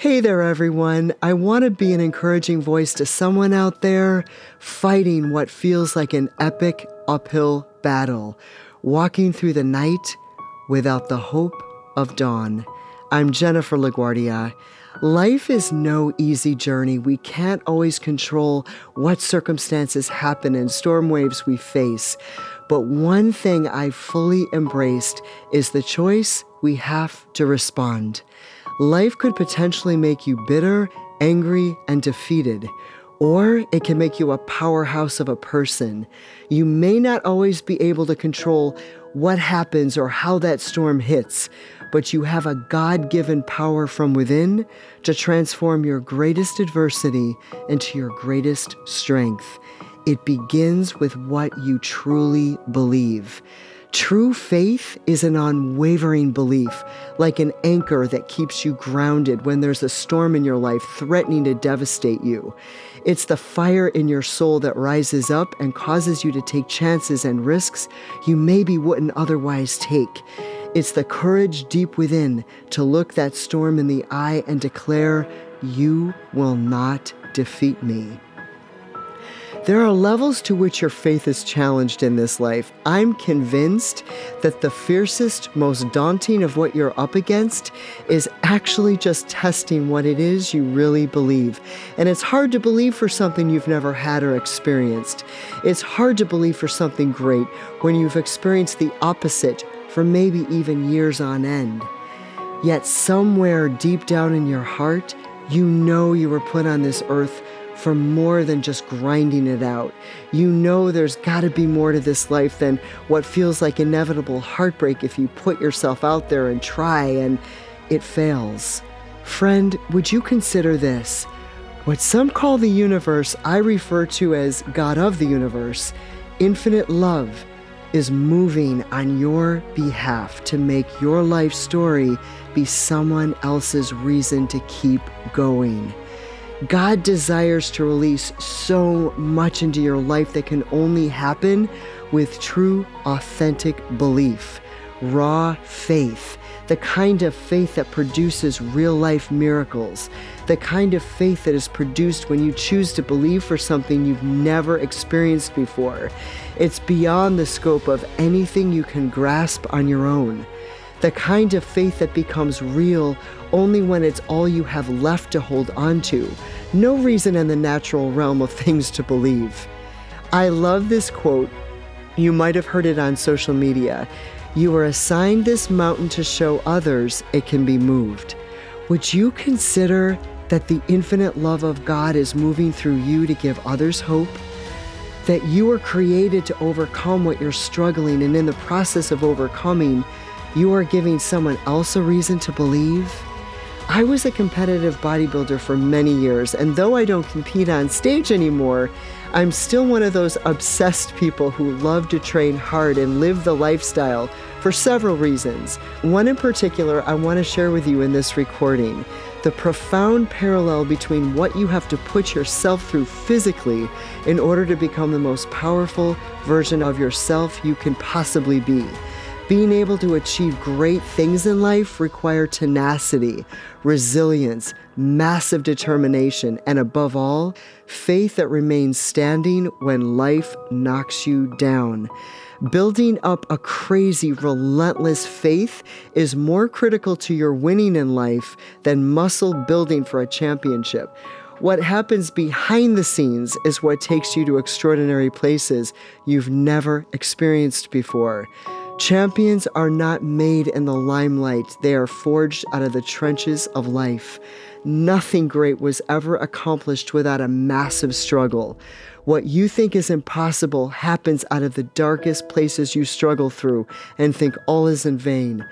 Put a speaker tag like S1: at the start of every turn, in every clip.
S1: Hey there, everyone. I want to be an encouraging voice to someone out there fighting what feels like an epic uphill battle, walking through the night without the hope of dawn. I'm Jennifer LaGuardia. Life is no easy journey. We can't always control what circumstances happen and storm waves we face. But one thing I've fully embraced is the choice we have to respond. Life could potentially make you bitter, angry, and defeated. Or it can make you a powerhouse of a person. You may not always be able to control what happens or how that storm hits, but you have a God given power from within to transform your greatest adversity into your greatest strength. It begins with what you truly believe. True faith is an unwavering belief, like an anchor that keeps you grounded when there's a storm in your life threatening to devastate you. It's the fire in your soul that rises up and causes you to take chances and risks you maybe wouldn't otherwise take. It's the courage deep within to look that storm in the eye and declare, You will not defeat me. There are levels to which your faith is challenged in this life. I'm convinced that the fiercest, most daunting of what you're up against is actually just testing what it is you really believe. And it's hard to believe for something you've never had or experienced. It's hard to believe for something great when you've experienced the opposite for maybe even years on end. Yet, somewhere deep down in your heart, you know you were put on this earth for more than just grinding it out. You know there's got to be more to this life than what feels like inevitable heartbreak if you put yourself out there and try and it fails. Friend, would you consider this? What some call the universe, I refer to as God of the universe, infinite love is moving on your behalf to make your life story be someone else's reason to keep going. God desires to release so much into your life that can only happen with true, authentic belief, raw faith, the kind of faith that produces real life miracles, the kind of faith that is produced when you choose to believe for something you've never experienced before. It's beyond the scope of anything you can grasp on your own the kind of faith that becomes real only when it's all you have left to hold on to. No reason in the natural realm of things to believe. I love this quote. You might have heard it on social media. You are assigned this mountain to show others it can be moved. Would you consider that the infinite love of God is moving through you to give others hope? That you were created to overcome what you're struggling, and in the process of overcoming, you are giving someone else a reason to believe? I was a competitive bodybuilder for many years, and though I don't compete on stage anymore, I'm still one of those obsessed people who love to train hard and live the lifestyle for several reasons. One in particular I want to share with you in this recording the profound parallel between what you have to put yourself through physically in order to become the most powerful version of yourself you can possibly be. Being able to achieve great things in life require tenacity, resilience, massive determination, and above all, faith that remains standing when life knocks you down. Building up a crazy, relentless faith is more critical to your winning in life than muscle building for a championship. What happens behind the scenes is what takes you to extraordinary places you've never experienced before. Champions are not made in the limelight, they are forged out of the trenches of life. Nothing great was ever accomplished without a massive struggle. What you think is impossible happens out of the darkest places you struggle through and think all is in vain.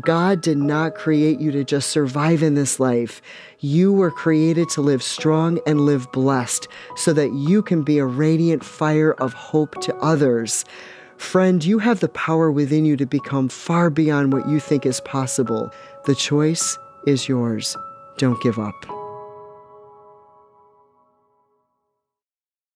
S1: God did not create you to just survive in this life. You were created to live strong and live blessed so that you can be a radiant fire of hope to others. Friend, you have the power within you to become far beyond what you think is possible. The choice is yours. Don't give up.